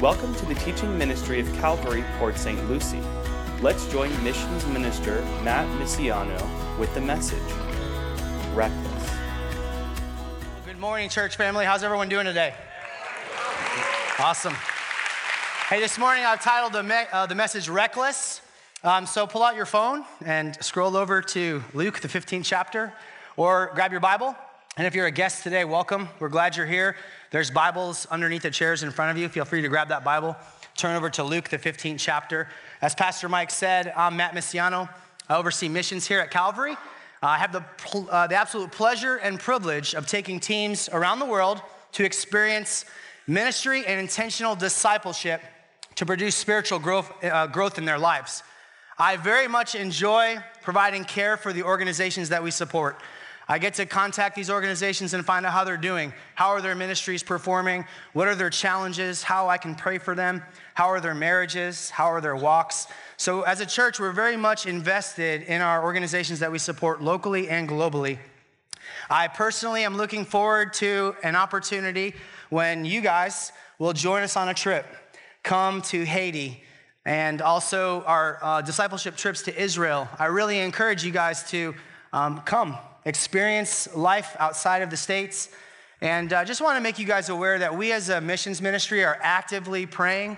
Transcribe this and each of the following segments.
Welcome to the teaching ministry of Calvary Port St. Lucie. Let's join missions minister Matt Misiano with the message Reckless. Good morning, church family. How's everyone doing today? Awesome. Hey, this morning I've titled the, me- uh, the message Reckless. Um, so pull out your phone and scroll over to Luke, the 15th chapter, or grab your Bible. And if you're a guest today, welcome. We're glad you're here. There's Bibles underneath the chairs in front of you. Feel free to grab that Bible. Turn over to Luke, the 15th chapter. As Pastor Mike said, I'm Matt Misiano. I oversee missions here at Calvary. I have the, uh, the absolute pleasure and privilege of taking teams around the world to experience ministry and intentional discipleship to produce spiritual growth, uh, growth in their lives. I very much enjoy providing care for the organizations that we support. I get to contact these organizations and find out how they're doing. How are their ministries performing? What are their challenges? How I can pray for them? How are their marriages? How are their walks? So, as a church, we're very much invested in our organizations that we support locally and globally. I personally am looking forward to an opportunity when you guys will join us on a trip. Come to Haiti and also our uh, discipleship trips to Israel. I really encourage you guys to um, come experience life outside of the States. And I uh, just want to make you guys aware that we as a missions ministry are actively praying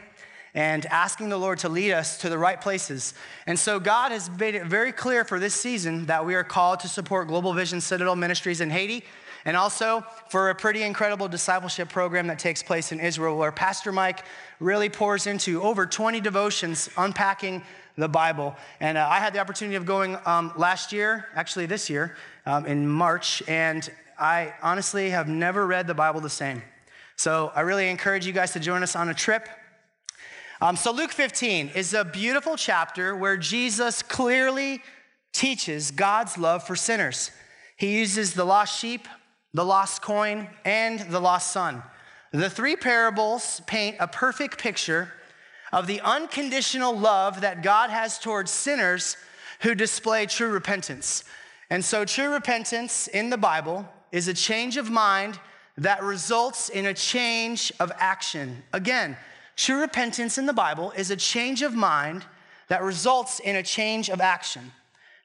and asking the Lord to lead us to the right places. And so God has made it very clear for this season that we are called to support Global Vision Citadel Ministries in Haiti and also for a pretty incredible discipleship program that takes place in Israel where Pastor Mike really pours into over 20 devotions unpacking the Bible. And uh, I had the opportunity of going um, last year, actually this year, um, in March, and I honestly have never read the Bible the same. So I really encourage you guys to join us on a trip. Um, so, Luke 15 is a beautiful chapter where Jesus clearly teaches God's love for sinners. He uses the lost sheep, the lost coin, and the lost son. The three parables paint a perfect picture of the unconditional love that God has towards sinners who display true repentance. And so, true repentance in the Bible is a change of mind that results in a change of action. Again, true repentance in the Bible is a change of mind that results in a change of action.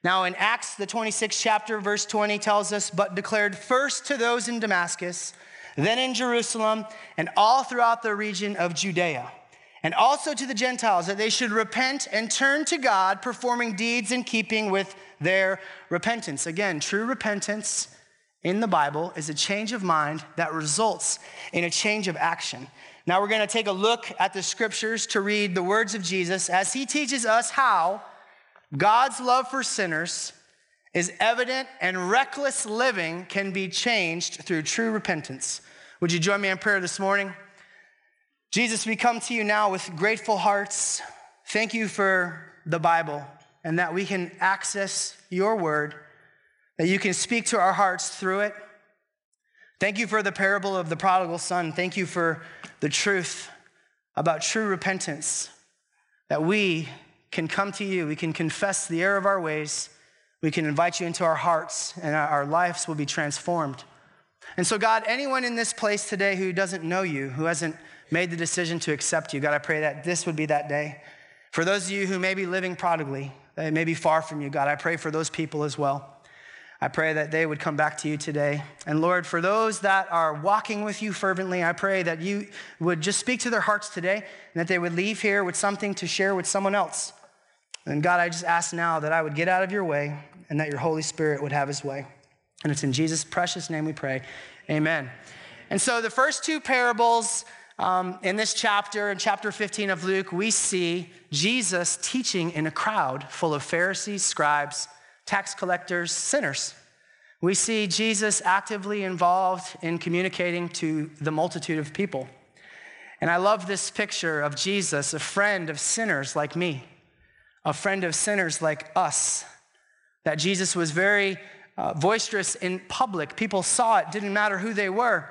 Now, in Acts, the 26th chapter, verse 20 tells us, but declared first to those in Damascus, then in Jerusalem, and all throughout the region of Judea and also to the Gentiles that they should repent and turn to God, performing deeds in keeping with their repentance. Again, true repentance in the Bible is a change of mind that results in a change of action. Now we're going to take a look at the scriptures to read the words of Jesus as he teaches us how God's love for sinners is evident and reckless living can be changed through true repentance. Would you join me in prayer this morning? Jesus, we come to you now with grateful hearts. Thank you for the Bible and that we can access your word, that you can speak to our hearts through it. Thank you for the parable of the prodigal son. Thank you for the truth about true repentance, that we can come to you, we can confess the error of our ways, we can invite you into our hearts, and our lives will be transformed. And so, God, anyone in this place today who doesn't know you, who hasn't made the decision to accept you. God, I pray that this would be that day. For those of you who may be living prodigally, they may be far from you, God, I pray for those people as well. I pray that they would come back to you today. And Lord, for those that are walking with you fervently, I pray that you would just speak to their hearts today and that they would leave here with something to share with someone else. And God, I just ask now that I would get out of your way and that your Holy Spirit would have his way. And it's in Jesus' precious name we pray. Amen. And so the first two parables um, in this chapter, in chapter 15 of Luke, we see Jesus teaching in a crowd full of Pharisees, scribes, tax collectors, sinners. We see Jesus actively involved in communicating to the multitude of people. And I love this picture of Jesus, a friend of sinners like me, a friend of sinners like us. That Jesus was very uh, boisterous in public. People saw it, didn't matter who they were.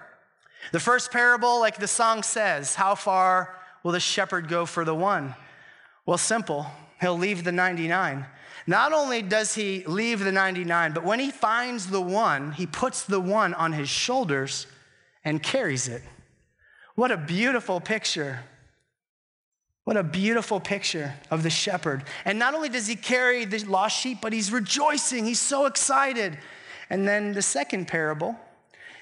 The first parable, like the song says, how far will the shepherd go for the one? Well, simple. He'll leave the 99. Not only does he leave the 99, but when he finds the one, he puts the one on his shoulders and carries it. What a beautiful picture What a beautiful picture of the shepherd. And not only does he carry the lost sheep, but he's rejoicing. He's so excited. And then the second parable,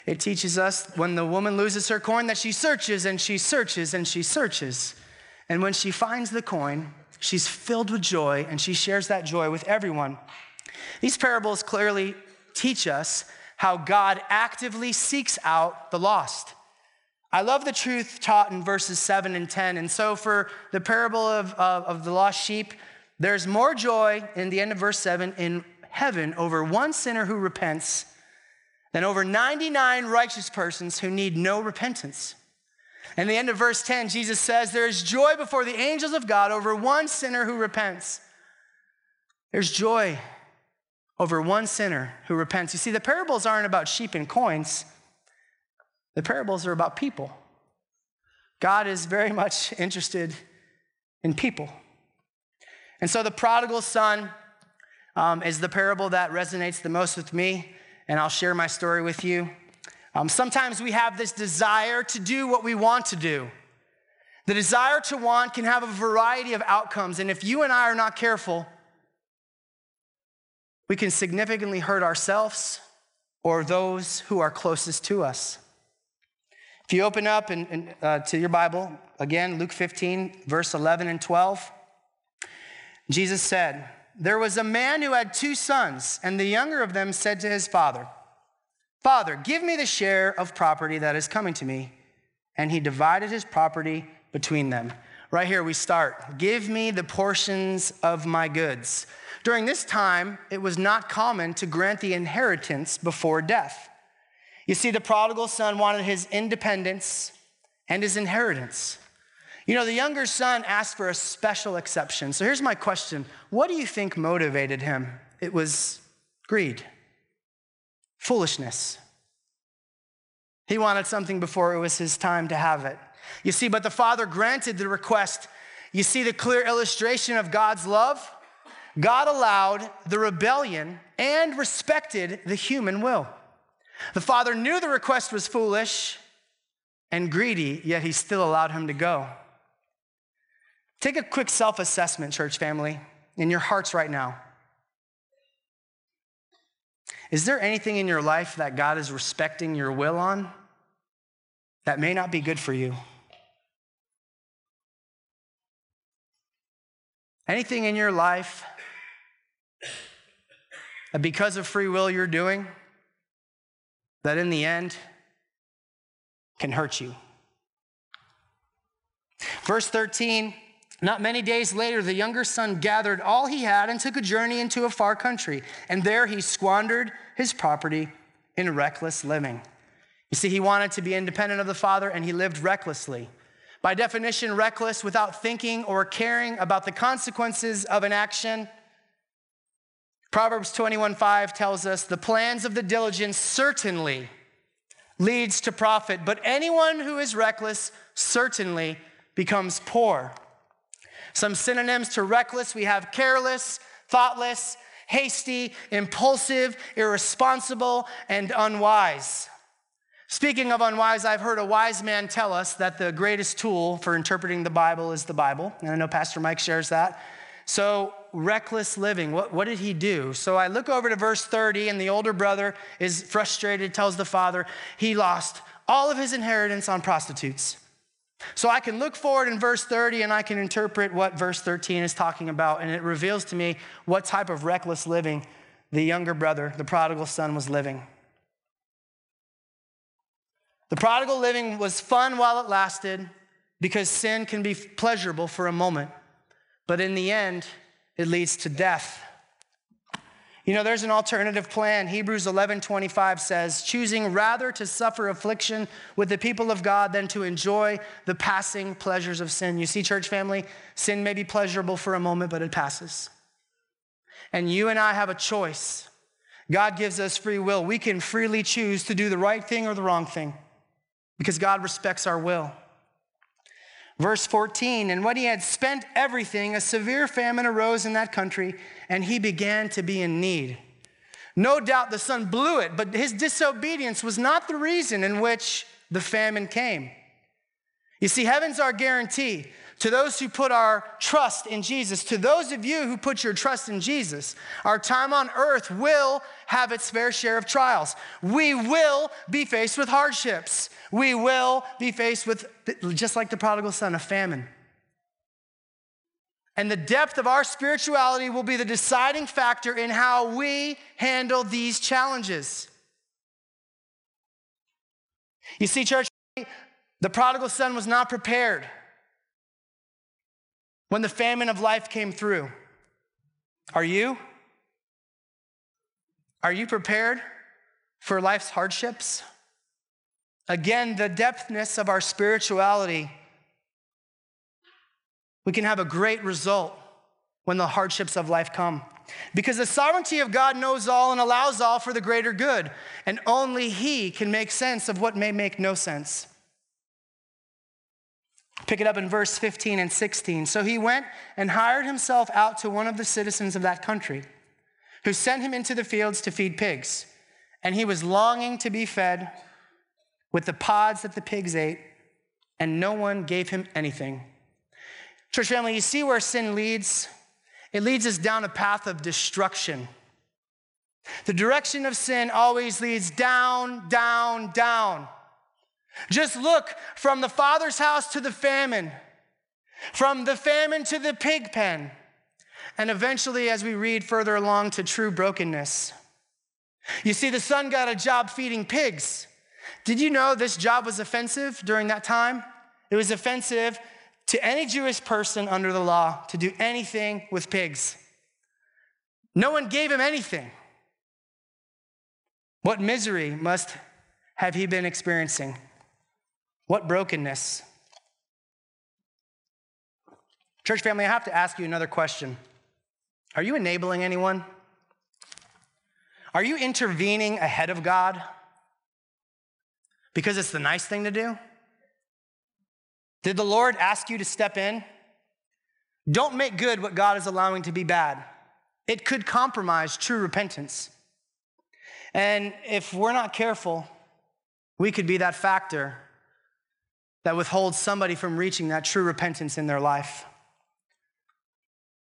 it teaches us when the woman loses her coin that she searches and she searches and she searches. And when she finds the coin, she's filled with joy and she shares that joy with everyone. These parables clearly teach us how God actively seeks out the lost. I love the truth taught in verses 7 and 10. And so, for the parable of, of, of, the lost sheep, there's more joy in the end of verse 7 in heaven over one sinner who repents than over 99 righteous persons who need no repentance. In the end of verse 10, Jesus says, There is joy before the angels of God over one sinner who repents. There's joy over one sinner who repents. You see, the parables aren't about sheep and coins. The parables are about people. God is very much interested in people. And so the prodigal son um, is the parable that resonates the most with me, and I'll share my story with you. Um, sometimes we have this desire to do what we want to do. The desire to want can have a variety of outcomes, and if you and I are not careful, we can significantly hurt ourselves or those who are closest to us. If you open up uh, to your Bible, again, Luke 15, verse 11 and 12, Jesus said, There was a man who had two sons, and the younger of them said to his father, Father, give me the share of property that is coming to me. And he divided his property between them. Right here we start. Give me the portions of my goods. During this time, it was not common to grant the inheritance before death. You see, the prodigal son wanted his independence and his inheritance. You know, the younger son asked for a special exception. So here's my question What do you think motivated him? It was greed, foolishness. He wanted something before it was his time to have it. You see, but the father granted the request. You see the clear illustration of God's love? God allowed the rebellion and respected the human will. The father knew the request was foolish and greedy, yet he still allowed him to go. Take a quick self assessment, church family, in your hearts right now. Is there anything in your life that God is respecting your will on that may not be good for you? Anything in your life that because of free will you're doing that in the end can hurt you. Verse 13 Not many days later, the younger son gathered all he had and took a journey into a far country, and there he squandered his property in reckless living. You see, he wanted to be independent of the father, and he lived recklessly. By definition, reckless without thinking or caring about the consequences of an action Proverbs 21:5 tells us the plans of the diligent certainly leads to profit, but anyone who is reckless certainly becomes poor. Some synonyms to reckless we have careless, thoughtless, hasty, impulsive, irresponsible, and unwise. Speaking of unwise, I've heard a wise man tell us that the greatest tool for interpreting the Bible is the Bible. And I know Pastor Mike shares that. So, reckless living, what, what did he do? So I look over to verse 30, and the older brother is frustrated, tells the father he lost all of his inheritance on prostitutes. So I can look forward in verse 30 and I can interpret what verse 13 is talking about, and it reveals to me what type of reckless living the younger brother, the prodigal son, was living. The prodigal living was fun while it lasted because sin can be pleasurable for a moment. But in the end, it leads to death. You know, there's an alternative plan. Hebrews 11 25 says, choosing rather to suffer affliction with the people of God than to enjoy the passing pleasures of sin. You see, church family, sin may be pleasurable for a moment, but it passes. And you and I have a choice. God gives us free will. We can freely choose to do the right thing or the wrong thing because God respects our will. Verse 14, and when he had spent everything, a severe famine arose in that country, and he began to be in need. No doubt the son blew it, but his disobedience was not the reason in which the famine came. You see, heaven's our guarantee. to those who put our trust in Jesus, to those of you who put your trust in Jesus, our time on earth will have its fair share of trials. We will be faced with hardships. We will be faced with, just like the prodigal son, a famine. And the depth of our spirituality will be the deciding factor in how we handle these challenges. You see, church, the prodigal son was not prepared when the famine of life came through. Are you? Are you prepared for life's hardships? Again, the depthness of our spirituality, we can have a great result when the hardships of life come. Because the sovereignty of God knows all and allows all for the greater good, and only He can make sense of what may make no sense. Pick it up in verse 15 and 16. So he went and hired himself out to one of the citizens of that country, who sent him into the fields to feed pigs. And he was longing to be fed with the pods that the pigs ate, and no one gave him anything. Church family, you see where sin leads? It leads us down a path of destruction. The direction of sin always leads down, down, down. Just look from the father's house to the famine, from the famine to the pig pen, and eventually, as we read further along, to true brokenness. You see, the son got a job feeding pigs. Did you know this job was offensive during that time? It was offensive to any Jewish person under the law to do anything with pigs. No one gave him anything. What misery must have he been experiencing? What brokenness? Church family, I have to ask you another question. Are you enabling anyone? Are you intervening ahead of God? Because it's the nice thing to do? Did the Lord ask you to step in? Don't make good what God is allowing to be bad. It could compromise true repentance. And if we're not careful, we could be that factor that withholds somebody from reaching that true repentance in their life.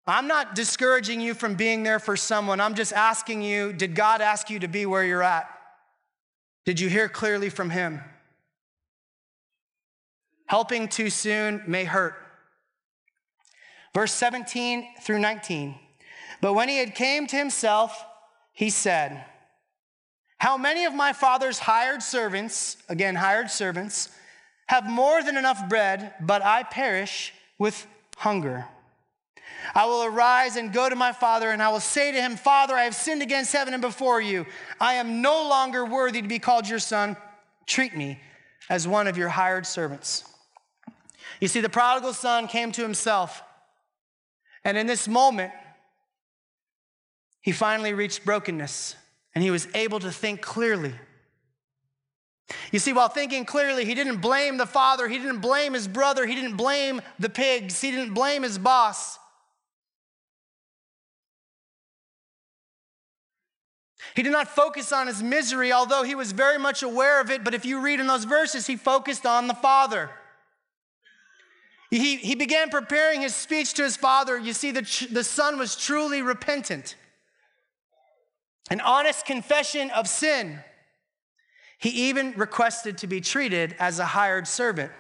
I'm not discouraging you from being there for someone. I'm just asking you did God ask you to be where you're at? Did you hear clearly from Him? Helping too soon may hurt. Verse 17 through 19. But when he had came to himself, he said, How many of my father's hired servants, again, hired servants, have more than enough bread, but I perish with hunger. I will arise and go to my father, and I will say to him, Father, I have sinned against heaven and before you. I am no longer worthy to be called your son. Treat me as one of your hired servants. You see, the prodigal son came to himself, and in this moment, he finally reached brokenness, and he was able to think clearly. You see, while thinking clearly, he didn't blame the father, he didn't blame his brother, he didn't blame the pigs, he didn't blame his boss. He did not focus on his misery, although he was very much aware of it. But if you read in those verses, he focused on the father. He, he began preparing his speech to his father. You see, the, the son was truly repentant. An honest confession of sin. He even requested to be treated as a hired servant.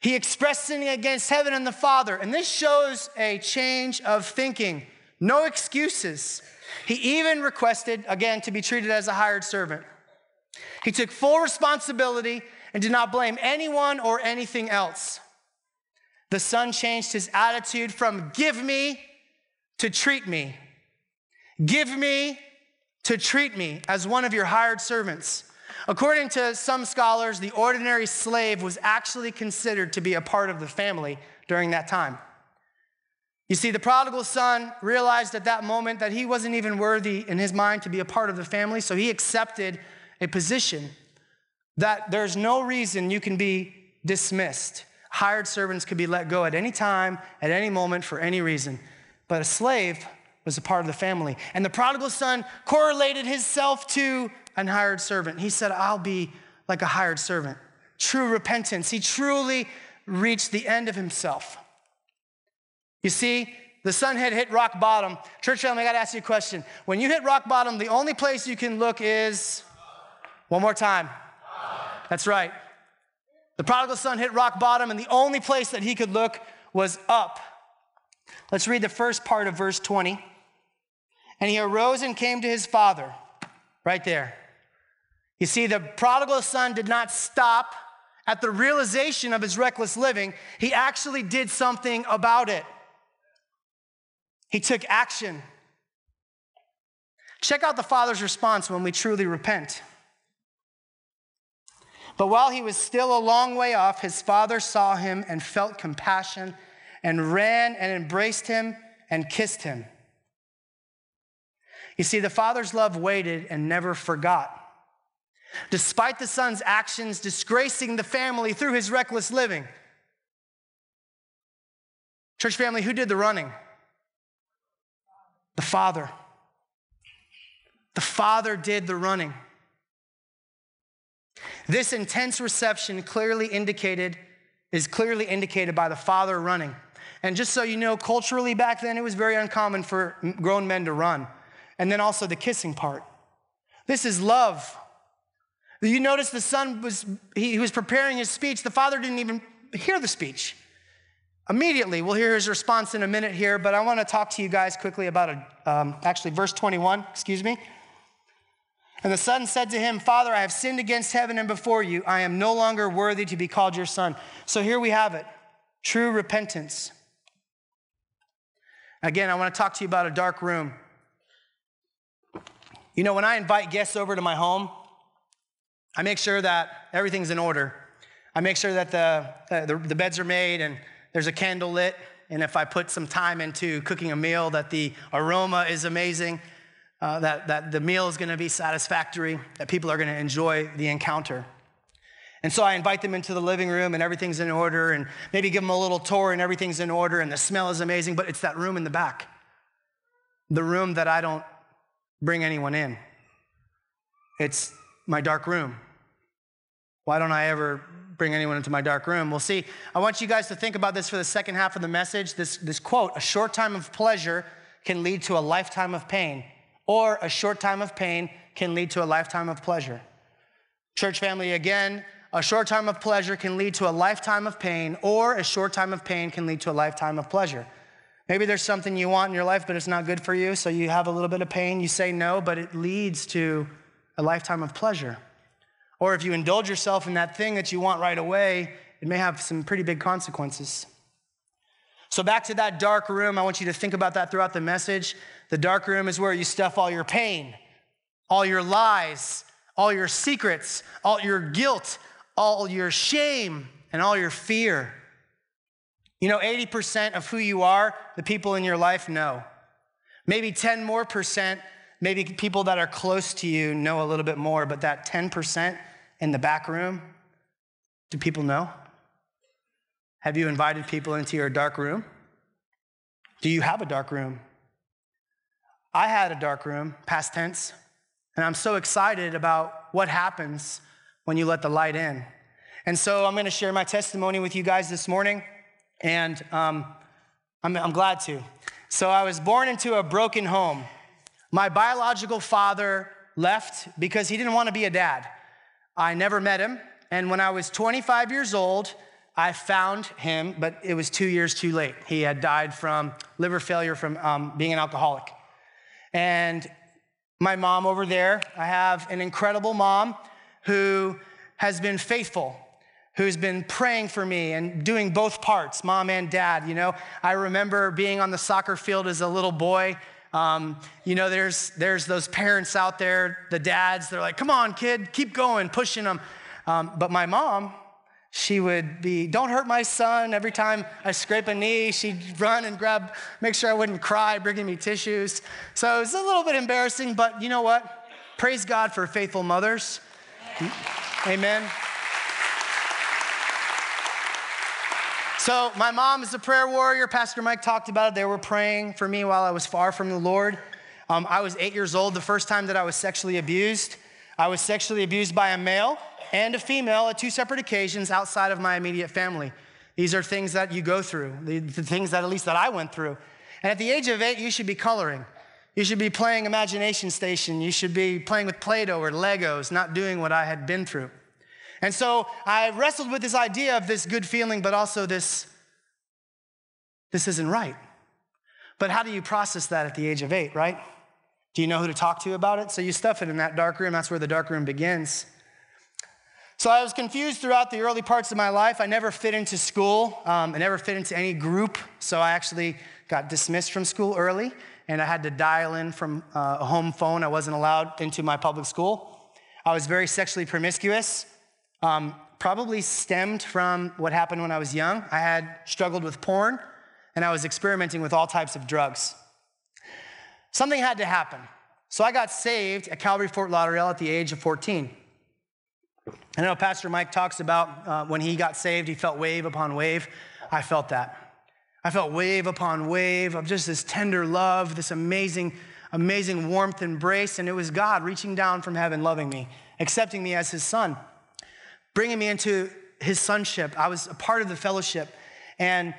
He expressed sinning against heaven and the Father, and this shows a change of thinking. No excuses. He even requested, again, to be treated as a hired servant. He took full responsibility and did not blame anyone or anything else. The son changed his attitude from give me to treat me. Give me to treat me as one of your hired servants. According to some scholars, the ordinary slave was actually considered to be a part of the family during that time. You see, the prodigal son realized at that moment that he wasn't even worthy in his mind to be a part of the family, so he accepted a position that there's no reason you can be dismissed. Hired servants could be let go at any time, at any moment, for any reason. But a slave was a part of the family. And the prodigal son correlated himself to an hired servant. He said, I'll be like a hired servant. True repentance. He truly reached the end of himself. You see, the son had hit rock bottom. Church family, I gotta ask you a question. When you hit rock bottom, the only place you can look is one more time. That's right. The prodigal son hit rock bottom, and the only place that he could look was up. Let's read the first part of verse 20. And he arose and came to his father, right there. You see, the prodigal son did not stop at the realization of his reckless living, he actually did something about it. He took action. Check out the father's response when we truly repent. But while he was still a long way off, his father saw him and felt compassion and ran and embraced him and kissed him. You see, the father's love waited and never forgot. Despite the son's actions disgracing the family through his reckless living. Church family, who did the running? The father. The father did the running. This intense reception clearly indicated is clearly indicated by the father running. And just so you know, culturally back then, it was very uncommon for grown men to run. And then also the kissing part. This is love. You notice the son was, he, was preparing his speech. The father didn't even hear the speech. Immediately, we'll hear his response in a minute here, but I want to talk to you guys quickly about a, um, actually verse 21, excuse me. And the son said to him, Father, I have sinned against heaven and before you. I am no longer worthy to be called your son. So here we have it true repentance. Again, I want to talk to you about a dark room. You know, when I invite guests over to my home, I make sure that everything's in order. I make sure that the, uh, the, the, beds are made and there's a candle lit. And if I put some time into cooking a meal, that the aroma is amazing, uh, that, that the meal is going to be satisfactory, that people are going to enjoy the encounter. And so I invite them into the living room and everything's in order, and maybe give them a little tour and everything's in order, and the smell is amazing, but it's that room in the back. The room that I don't bring anyone in. It's my dark room. Why don't I ever bring anyone into my dark room? Well, see, I want you guys to think about this for the second half of the message. This, this quote a short time of pleasure can lead to a lifetime of pain, or a short time of pain can lead to a lifetime of pleasure. Church family, again, a short time of pleasure can lead to a lifetime of pain, or a short time of pain can lead to a lifetime of pleasure. Maybe there's something you want in your life, but it's not good for you, so you have a little bit of pain. You say no, but it leads to a lifetime of pleasure. Or if you indulge yourself in that thing that you want right away, it may have some pretty big consequences. So, back to that dark room, I want you to think about that throughout the message. The dark room is where you stuff all your pain, all your lies, all your secrets, all your guilt, all your shame and all your fear. You know, 80% of who you are, the people in your life know. Maybe 10 more percent, maybe people that are close to you know a little bit more, but that 10% in the back room, do people know? Have you invited people into your dark room? Do you have a dark room? I had a dark room, past tense, and I'm so excited about what happens when you let the light in. And so I'm going to share my testimony with you guys this morning, and um, I'm, I'm glad to. So I was born into a broken home. My biological father left because he didn't want to be a dad. I never met him, and when I was 25 years old, I found him, but it was two years too late. He had died from liver failure from um, being an alcoholic. And my mom over there, I have an incredible mom who has been faithful, who's been praying for me and doing both parts, mom and dad. You know, I remember being on the soccer field as a little boy. Um, you know, there's, there's those parents out there, the dads, they're like, come on, kid, keep going, pushing them. Um, but my mom, she would be, don't hurt my son. Every time I scrape a knee, she'd run and grab, make sure I wouldn't cry, bringing me tissues. So it was a little bit embarrassing, but you know what? Praise God for faithful mothers. Amen. So, my mom is a prayer warrior. Pastor Mike talked about it. They were praying for me while I was far from the Lord. Um, I was eight years old the first time that I was sexually abused. I was sexually abused by a male and a female at two separate occasions outside of my immediate family. These are things that you go through, the, the things that at least that I went through. And at the age of eight, you should be coloring. You should be playing Imagination Station. You should be playing with Play Doh or Legos, not doing what I had been through. And so I wrestled with this idea of this good feeling, but also this this isn't right. But how do you process that at the age of eight, right? Do you know who to talk to about it? So you stuff it in that dark room. That's where the dark room begins. So I was confused throughout the early parts of my life. I never fit into school. Um, I never fit into any group. So I actually got dismissed from school early, and I had to dial in from uh, a home phone. I wasn't allowed into my public school. I was very sexually promiscuous, um, probably stemmed from what happened when I was young. I had struggled with porn, and I was experimenting with all types of drugs. Something had to happen. So I got saved at Calvary Fort Lauderdale at the age of 14. I know Pastor Mike talks about uh, when he got saved, he felt wave upon wave. I felt that. I felt wave upon wave of just this tender love, this amazing, amazing warmth, embrace. And it was God reaching down from heaven, loving me, accepting me as his son, bringing me into his sonship. I was a part of the fellowship. And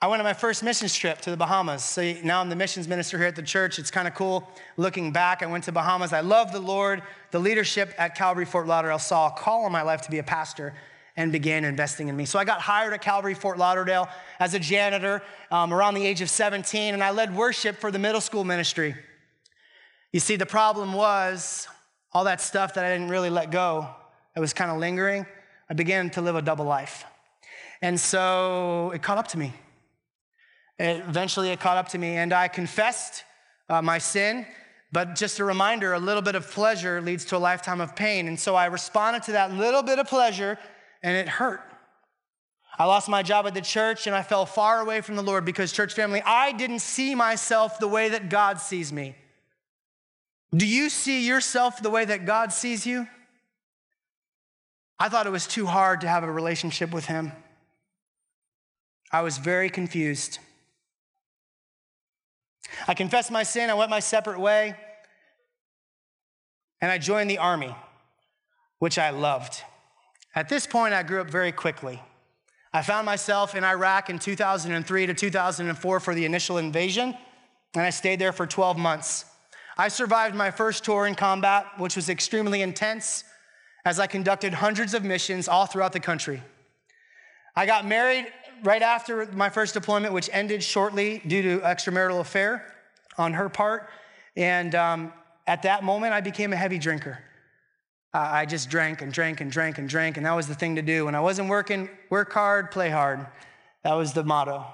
I went on my first missions trip to the Bahamas. So now I'm the missions minister here at the church. It's kind of cool looking back. I went to Bahamas. I love the Lord. The leadership at Calvary Fort Lauderdale saw a call in my life to be a pastor and began investing in me. So I got hired at Calvary Fort Lauderdale as a janitor um, around the age of 17, and I led worship for the middle school ministry. You see, the problem was all that stuff that I didn't really let go, it was kind of lingering. I began to live a double life. And so it caught up to me. It, eventually, it caught up to me, and I confessed uh, my sin. But just a reminder a little bit of pleasure leads to a lifetime of pain. And so I responded to that little bit of pleasure, and it hurt. I lost my job at the church, and I fell far away from the Lord because, church family, I didn't see myself the way that God sees me. Do you see yourself the way that God sees you? I thought it was too hard to have a relationship with Him. I was very confused. I confessed my sin, I went my separate way, and I joined the army, which I loved. At this point, I grew up very quickly. I found myself in Iraq in 2003 to 2004 for the initial invasion, and I stayed there for 12 months. I survived my first tour in combat, which was extremely intense, as I conducted hundreds of missions all throughout the country. I got married right after my first deployment, which ended shortly due to extramarital affair on her part. And um, at that moment, I became a heavy drinker. Uh, I just drank and drank and drank and drank, and that was the thing to do. When I wasn't working, work hard, play hard. That was the motto.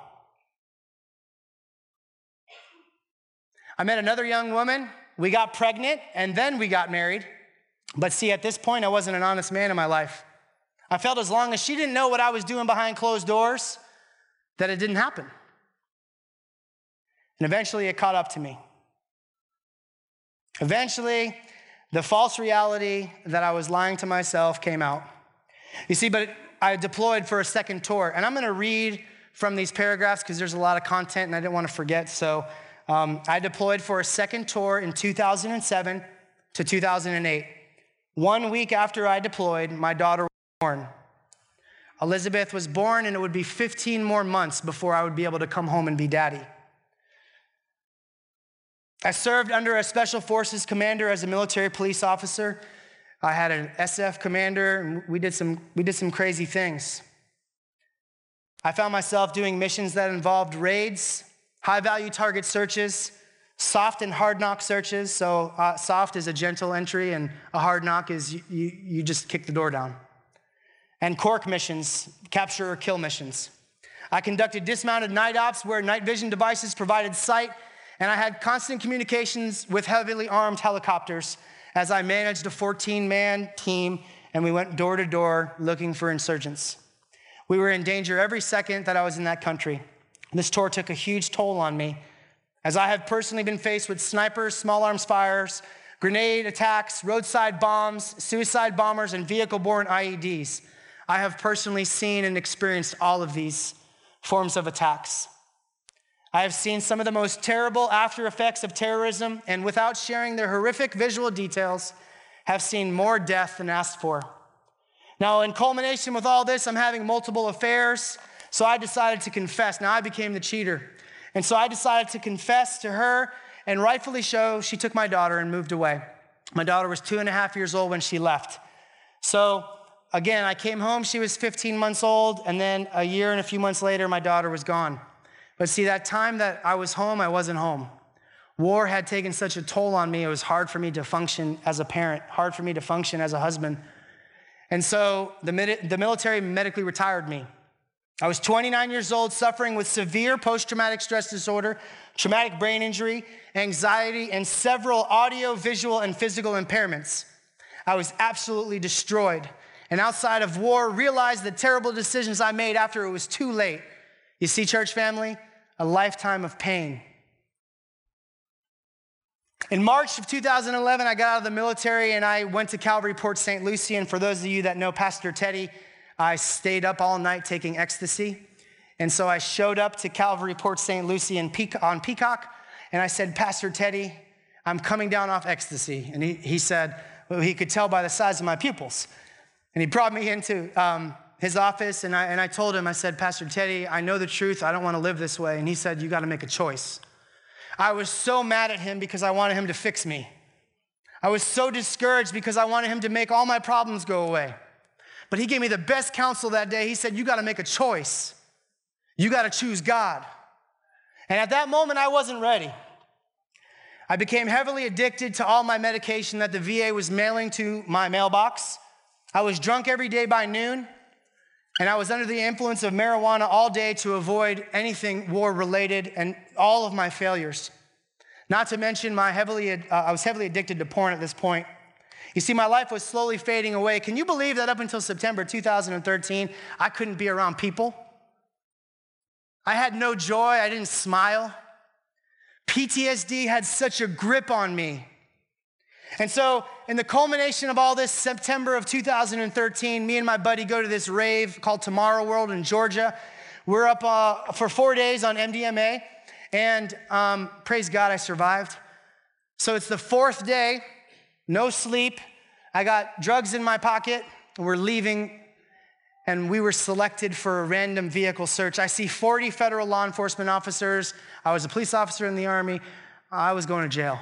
I met another young woman. We got pregnant, and then we got married. But see, at this point, I wasn't an honest man in my life. I felt as long as she didn't know what I was doing behind closed doors, that it didn't happen. And eventually it caught up to me. Eventually, the false reality that I was lying to myself came out. You see, but I deployed for a second tour, and I'm going to read from these paragraphs because there's a lot of content and I didn't want to forget. So um, I deployed for a second tour in 2007 to 2008. One week after I deployed, my daughter was born. Elizabeth was born, and it would be 15 more months before I would be able to come home and be daddy. I served under a special forces commander as a military police officer. I had an SF commander, and we did some, we did some crazy things. I found myself doing missions that involved raids, high value target searches, soft and hard knock searches. So, uh, soft is a gentle entry, and a hard knock is you, you, you just kick the door down and cork missions, capture or kill missions. I conducted dismounted night ops where night vision devices provided sight, and I had constant communications with heavily armed helicopters as I managed a 14 man team and we went door to door looking for insurgents. We were in danger every second that I was in that country. This tour took a huge toll on me, as I have personally been faced with snipers, small arms fires, grenade attacks, roadside bombs, suicide bombers, and vehicle borne IEDs. I have personally seen and experienced all of these forms of attacks. I have seen some of the most terrible after effects of terrorism, and without sharing their horrific visual details, have seen more death than asked for. Now, in culmination with all this, I'm having multiple affairs. So I decided to confess. Now I became the cheater. And so I decided to confess to her, and rightfully so, she took my daughter and moved away. My daughter was two and a half years old when she left. So again, I came home, she was 15 months old, and then a year and a few months later, my daughter was gone. But see, that time that I was home, I wasn't home. War had taken such a toll on me, it was hard for me to function as a parent, hard for me to function as a husband. And so the, the military medically retired me. I was 29 years old, suffering with severe post traumatic stress disorder, traumatic brain injury, anxiety, and several audio, visual, and physical impairments. I was absolutely destroyed. And outside of war, realized the terrible decisions I made after it was too late. You see, church family, a lifetime of pain. In March of 2011, I got out of the military and I went to Calvary Port St. Lucie. And for those of you that know Pastor Teddy, I stayed up all night taking ecstasy. And so I showed up to Calvary Port St. Lucie on Peacock, and I said, Pastor Teddy, I'm coming down off ecstasy. And he, he said, well, he could tell by the size of my pupils. And he brought me into um, his office, and I, and I told him, I said, Pastor Teddy, I know the truth. I don't want to live this way. And he said, You got to make a choice. I was so mad at him because I wanted him to fix me. I was so discouraged because I wanted him to make all my problems go away. But he gave me the best counsel that day. He said, You got to make a choice. You got to choose God. And at that moment, I wasn't ready. I became heavily addicted to all my medication that the VA was mailing to my mailbox. I was drunk every day by noon, and I was under the influence of marijuana all day to avoid anything war related and all of my failures. Not to mention, my heavily, uh, I was heavily addicted to porn at this point. You see, my life was slowly fading away. Can you believe that up until September 2013, I couldn't be around people? I had no joy, I didn't smile. PTSD had such a grip on me. And so, in the culmination of all this, September of 2013, me and my buddy go to this rave called Tomorrow World in Georgia. We're up uh, for four days on MDMA, and um, praise God, I survived. So, it's the fourth day no sleep. I got drugs in my pocket. We're leaving, and we were selected for a random vehicle search. I see 40 federal law enforcement officers. I was a police officer in the Army. I was going to jail.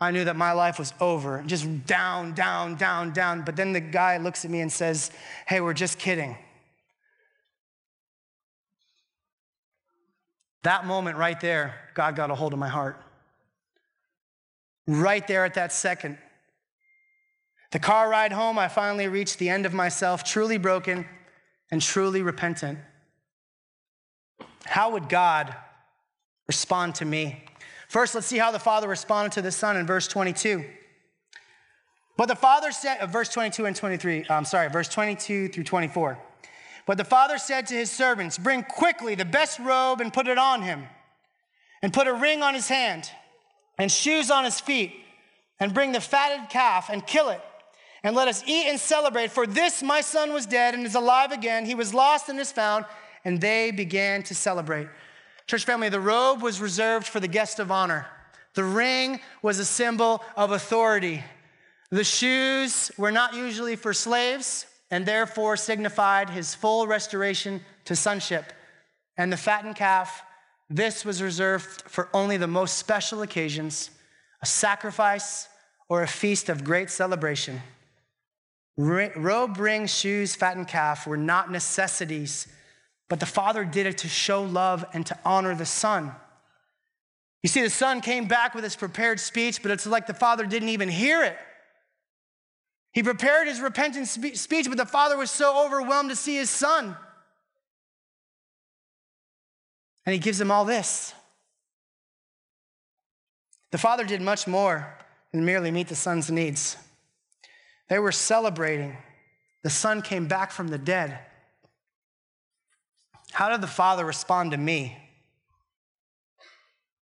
I knew that my life was over, just down, down, down, down. But then the guy looks at me and says, Hey, we're just kidding. That moment right there, God got a hold of my heart. Right there at that second, the car ride home, I finally reached the end of myself, truly broken and truly repentant. How would God respond to me? First, let's see how the Father responded to the Son in verse 22. But the Father said, uh, verse 22 and 23, I'm sorry, verse 22 through 24. But the Father said to his servants, Bring quickly the best robe and put it on him, and put a ring on his hand, and shoes on his feet, and bring the fatted calf and kill it and let us eat and celebrate. For this my son was dead and is alive again. He was lost and is found. And they began to celebrate. Church family, the robe was reserved for the guest of honor. The ring was a symbol of authority. The shoes were not usually for slaves and therefore signified his full restoration to sonship. And the fattened calf, this was reserved for only the most special occasions, a sacrifice or a feast of great celebration. Robe, ring, shoes, fattened calf were not necessities, but the Father did it to show love and to honor the Son. You see, the Son came back with his prepared speech, but it's like the Father didn't even hear it. He prepared his repentant speech, but the Father was so overwhelmed to see his Son. And he gives him all this. The Father did much more than merely meet the Son's needs. They were celebrating. The son came back from the dead. How did the father respond to me?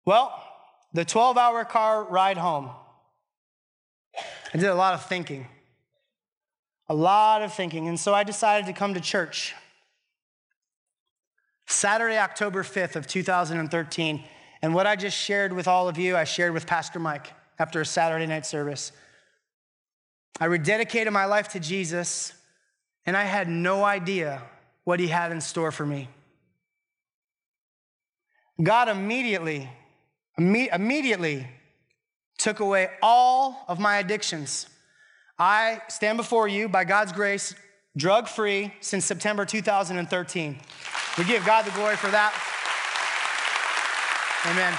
Well, the 12 hour car ride home, I did a lot of thinking. A lot of thinking. And so I decided to come to church. Saturday, October 5th of 2013. And what I just shared with all of you, I shared with Pastor Mike after a Saturday night service. I rededicated my life to Jesus. and I had no idea what He had in store for me. God immediately, imme- immediately took away all of my addictions. I stand before you by God's grace, drug free since September 2013. We give God the glory for that. Amen.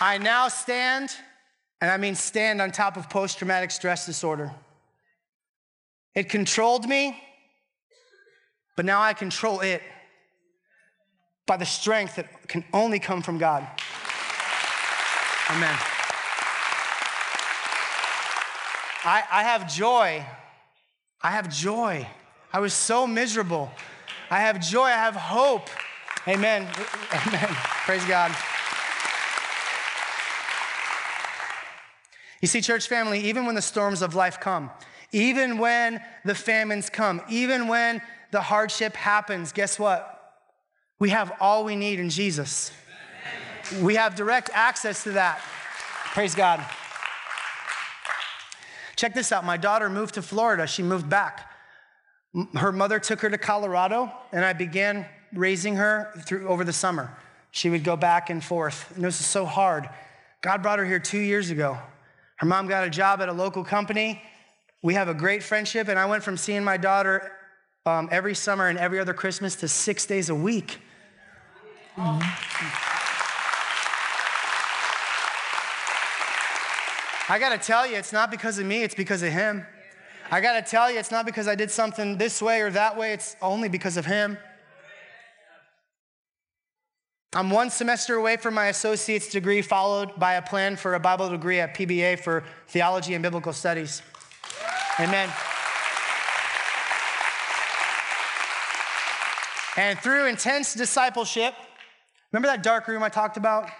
I now stand, and I mean stand on top of post traumatic stress disorder. It controlled me, but now I control it by the strength that can only come from God. Amen. I, I have joy. I have joy. I was so miserable. I have joy. I have hope. Amen. Amen. Praise God. You see, church family, even when the storms of life come, even when the famines come, even when the hardship happens, guess what? We have all we need in Jesus. We have direct access to that. Praise God. Check this out. My daughter moved to Florida. She moved back. Her mother took her to Colorado, and I began raising her through over the summer. She would go back and forth. And this is so hard. God brought her here two years ago. Her mom got a job at a local company. We have a great friendship, and I went from seeing my daughter um, every summer and every other Christmas to six days a week. I gotta tell you, it's not because of me, it's because of him. I gotta tell you, it's not because I did something this way or that way, it's only because of him. I'm one semester away from my associate's degree, followed by a plan for a Bible degree at PBA for theology and biblical studies. Amen. And through intense discipleship, remember that dark room I talked about?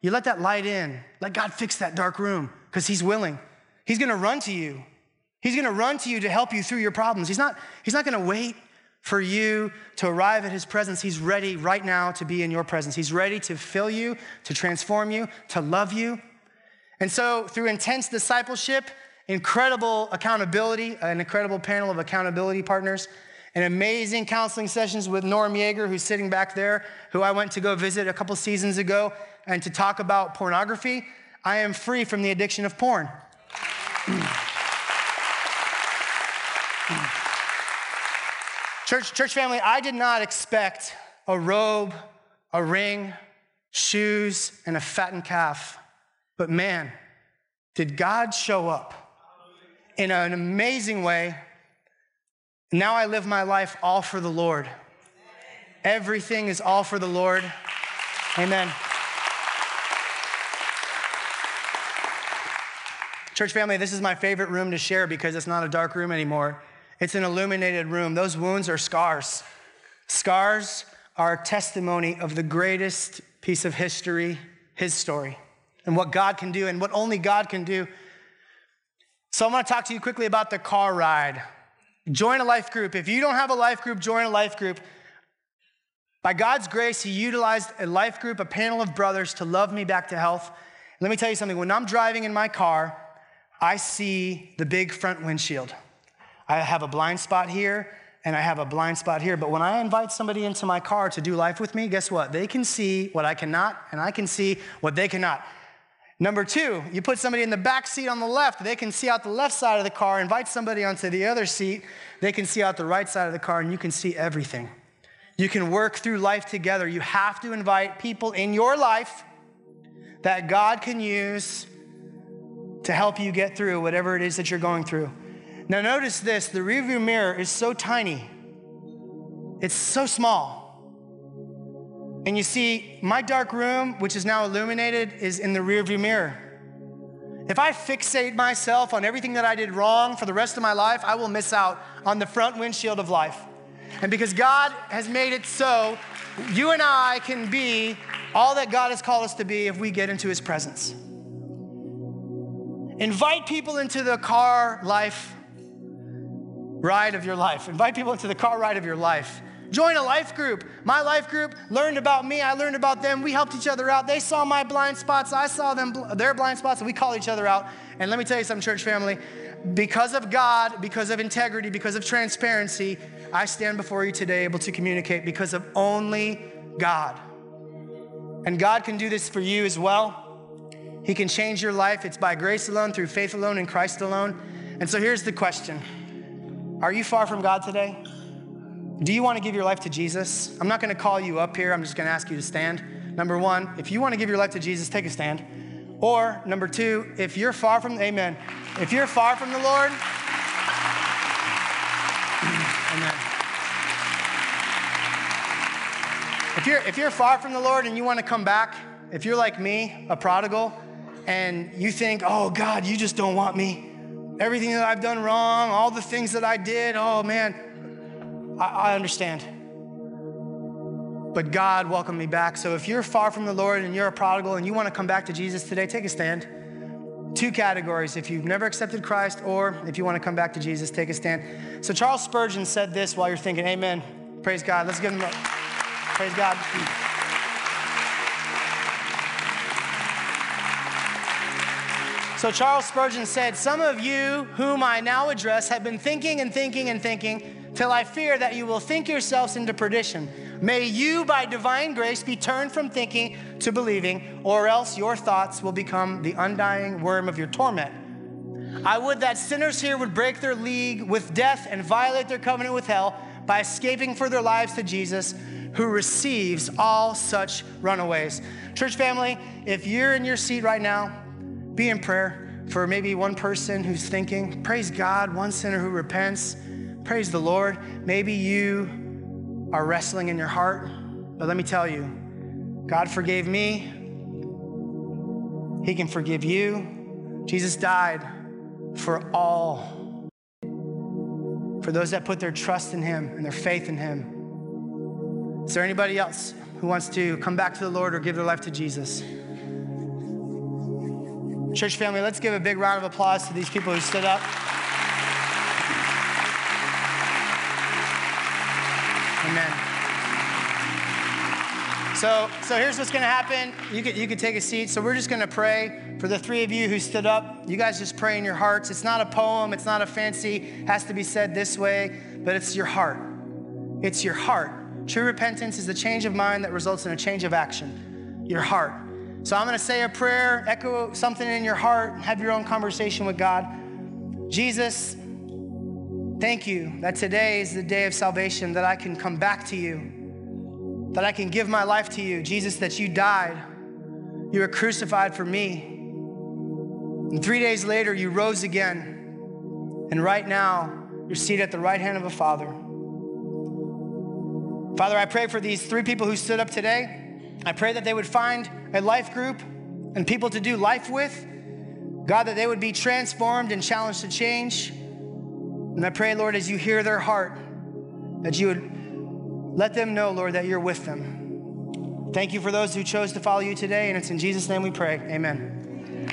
You let that light in. Let God fix that dark room because He's willing. He's gonna run to you. He's gonna run to you to help you through your problems. He's not, he's not gonna wait for you to arrive at His presence. He's ready right now to be in your presence. He's ready to fill you, to transform you, to love you. And so, through intense discipleship, incredible accountability, an incredible panel of accountability partners, and amazing counseling sessions with Norm Yeager, who's sitting back there, who I went to go visit a couple seasons ago, and to talk about pornography. I am free from the addiction of porn. church, church family, I did not expect a robe, a ring, shoes, and a fattened calf. But man, did God show up in an amazing way. Now I live my life all for the Lord. Everything is all for the Lord. Amen. Church family, this is my favorite room to share because it's not a dark room anymore. It's an illuminated room. Those wounds are scars. Scars are testimony of the greatest piece of history, his story, and what God can do and what only God can do. So, I want to talk to you quickly about the car ride. Join a life group. If you don't have a life group, join a life group. By God's grace, He utilized a life group, a panel of brothers to love me back to health. Let me tell you something when I'm driving in my car, I see the big front windshield. I have a blind spot here and I have a blind spot here. But when I invite somebody into my car to do life with me, guess what? They can see what I cannot, and I can see what they cannot. Number two, you put somebody in the back seat on the left, they can see out the left side of the car. Invite somebody onto the other seat, they can see out the right side of the car, and you can see everything. You can work through life together. You have to invite people in your life that God can use to help you get through whatever it is that you're going through. Now, notice this the rearview mirror is so tiny, it's so small. And you see, my dark room, which is now illuminated, is in the rearview mirror. If I fixate myself on everything that I did wrong for the rest of my life, I will miss out on the front windshield of life. And because God has made it so, you and I can be all that God has called us to be if we get into His presence. Invite people into the car life ride of your life. Invite people into the car ride of your life. Join a life group. My life group learned about me. I learned about them. We helped each other out. They saw my blind spots. I saw them their blind spots, and we call each other out. And let me tell you something, church family. Because of God, because of integrity, because of transparency, I stand before you today able to communicate because of only God. And God can do this for you as well. He can change your life. It's by grace alone, through faith alone, in Christ alone. And so here's the question Are you far from God today? Do you want to give your life to Jesus? I'm not going to call you up here. I'm just going to ask you to stand. Number one, if you want to give your life to Jesus, take a stand. Or number two, if you're far from, amen, if you're far from the Lord, amen. If you're, if you're far from the Lord and you want to come back, if you're like me, a prodigal, and you think, oh God, you just don't want me. Everything that I've done wrong, all the things that I did, oh man, I, I understand. But God welcomed me back. So if you're far from the Lord and you're a prodigal and you want to come back to Jesus today, take a stand. Two categories if you've never accepted Christ or if you want to come back to Jesus, take a stand. So Charles Spurgeon said this while you're thinking, Amen. Praise God. Let's give him a praise God. So Charles Spurgeon said, Some of you whom I now address have been thinking and thinking and thinking till I fear that you will think yourselves into perdition. May you, by divine grace, be turned from thinking to believing, or else your thoughts will become the undying worm of your torment. I would that sinners here would break their league with death and violate their covenant with hell by escaping for their lives to Jesus, who receives all such runaways. Church family, if you're in your seat right now, be in prayer for maybe one person who's thinking, praise God, one sinner who repents Praise the Lord. Maybe you are wrestling in your heart, but let me tell you God forgave me, He can forgive you. Jesus died for all, for those that put their trust in Him and their faith in Him. Is there anybody else who wants to come back to the Lord or give their life to Jesus? Church family, let's give a big round of applause to these people who stood up. Amen. So, so here's what's going to happen. You could, you could take a seat. So we're just going to pray for the three of you who stood up. You guys just pray in your hearts. It's not a poem. It's not a fancy, has to be said this way, but it's your heart. It's your heart. True repentance is the change of mind that results in a change of action. Your heart. So I'm going to say a prayer, echo something in your heart, have your own conversation with God. Jesus, Thank you that today is the day of salvation, that I can come back to you, that I can give my life to you. Jesus, that you died, you were crucified for me. And three days later, you rose again. And right now, you're seated at the right hand of a Father. Father, I pray for these three people who stood up today. I pray that they would find a life group and people to do life with. God, that they would be transformed and challenged to change. And I pray, Lord, as you hear their heart, that you would let them know, Lord, that you're with them. Thank you for those who chose to follow you today, and it's in Jesus' name we pray. Amen.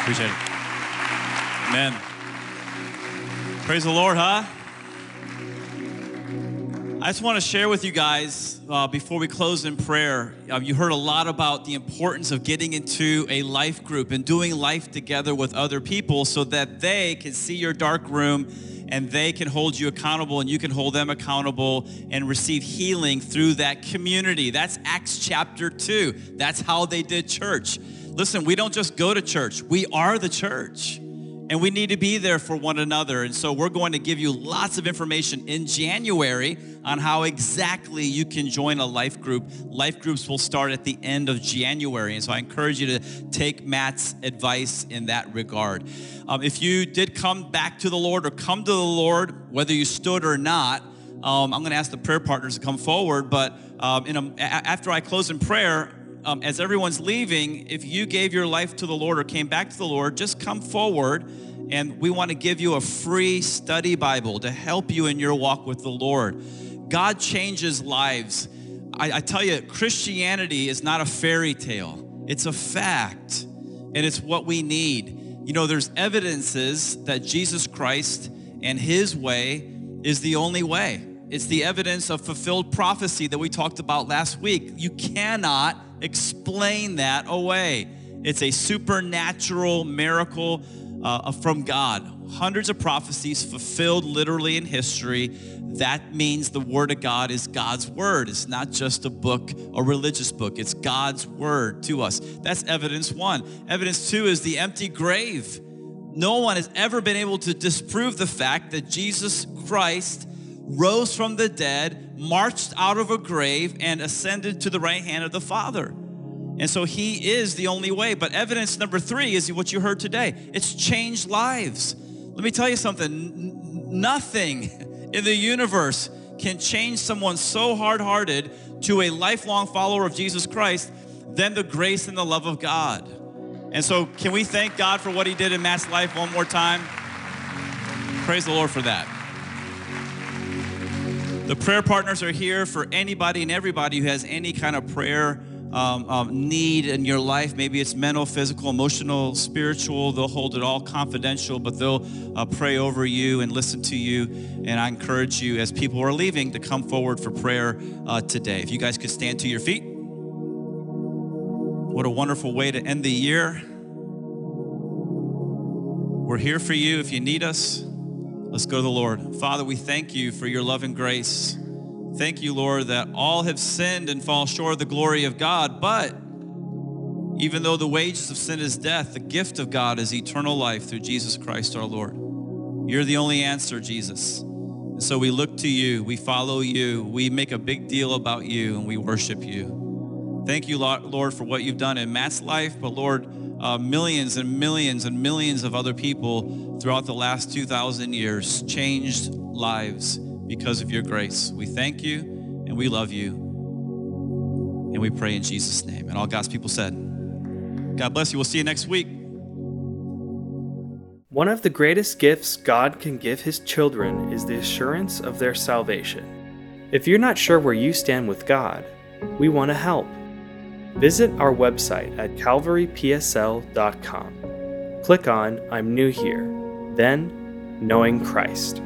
Appreciate it. Amen. Praise the Lord, huh? I just want to share with you guys uh, before we close in prayer. Uh, you heard a lot about the importance of getting into a life group and doing life together with other people so that they can see your dark room and they can hold you accountable and you can hold them accountable and receive healing through that community. That's Acts chapter 2. That's how they did church. Listen, we don't just go to church, we are the church. And we need to be there for one another. And so we're going to give you lots of information in January on how exactly you can join a life group. Life groups will start at the end of January. And so I encourage you to take Matt's advice in that regard. Um, if you did come back to the Lord or come to the Lord, whether you stood or not, um, I'm going to ask the prayer partners to come forward. But um, a, after I close in prayer, um, as everyone's leaving, if you gave your life to the Lord or came back to the Lord, just come forward and we want to give you a free study Bible to help you in your walk with the Lord. God changes lives. I, I tell you, Christianity is not a fairy tale, it's a fact, and it's what we need. You know, there's evidences that Jesus Christ and his way is the only way. It's the evidence of fulfilled prophecy that we talked about last week. You cannot explain that away. It's a supernatural miracle uh, from God. Hundreds of prophecies fulfilled literally in history. That means the Word of God is God's Word. It's not just a book, a religious book. It's God's Word to us. That's evidence one. Evidence two is the empty grave. No one has ever been able to disprove the fact that Jesus Christ rose from the dead, marched out of a grave, and ascended to the right hand of the Father. And so he is the only way. But evidence number three is what you heard today it's changed lives. Let me tell you something nothing in the universe can change someone so hard hearted to a lifelong follower of Jesus Christ than the grace and the love of God. And so, can we thank God for what he did in Matt's life one more time? Praise the Lord for that. The prayer partners are here for anybody and everybody who has any kind of prayer um, um, need in your life. Maybe it's mental, physical, emotional, spiritual. They'll hold it all confidential, but they'll uh, pray over you and listen to you. And I encourage you, as people are leaving, to come forward for prayer uh, today. If you guys could stand to your feet. What a wonderful way to end the year. We're here for you if you need us. Let's go to the Lord. Father, we thank you for your love and grace. Thank you, Lord, that all have sinned and fall short of the glory of God. But even though the wages of sin is death, the gift of God is eternal life through Jesus Christ our Lord. You're the only answer, Jesus. And so we look to you, we follow you, we make a big deal about you, and we worship you. Thank you, Lord, for what you've done in Matt's life, but Lord, uh, millions and millions and millions of other people throughout the last 2,000 years changed lives because of your grace. We thank you and we love you. And we pray in Jesus' name. And all God's people said, God bless you. We'll see you next week. One of the greatest gifts God can give his children is the assurance of their salvation. If you're not sure where you stand with God, we want to help. Visit our website at calvarypsl.com. Click on I'm New Here, then Knowing Christ.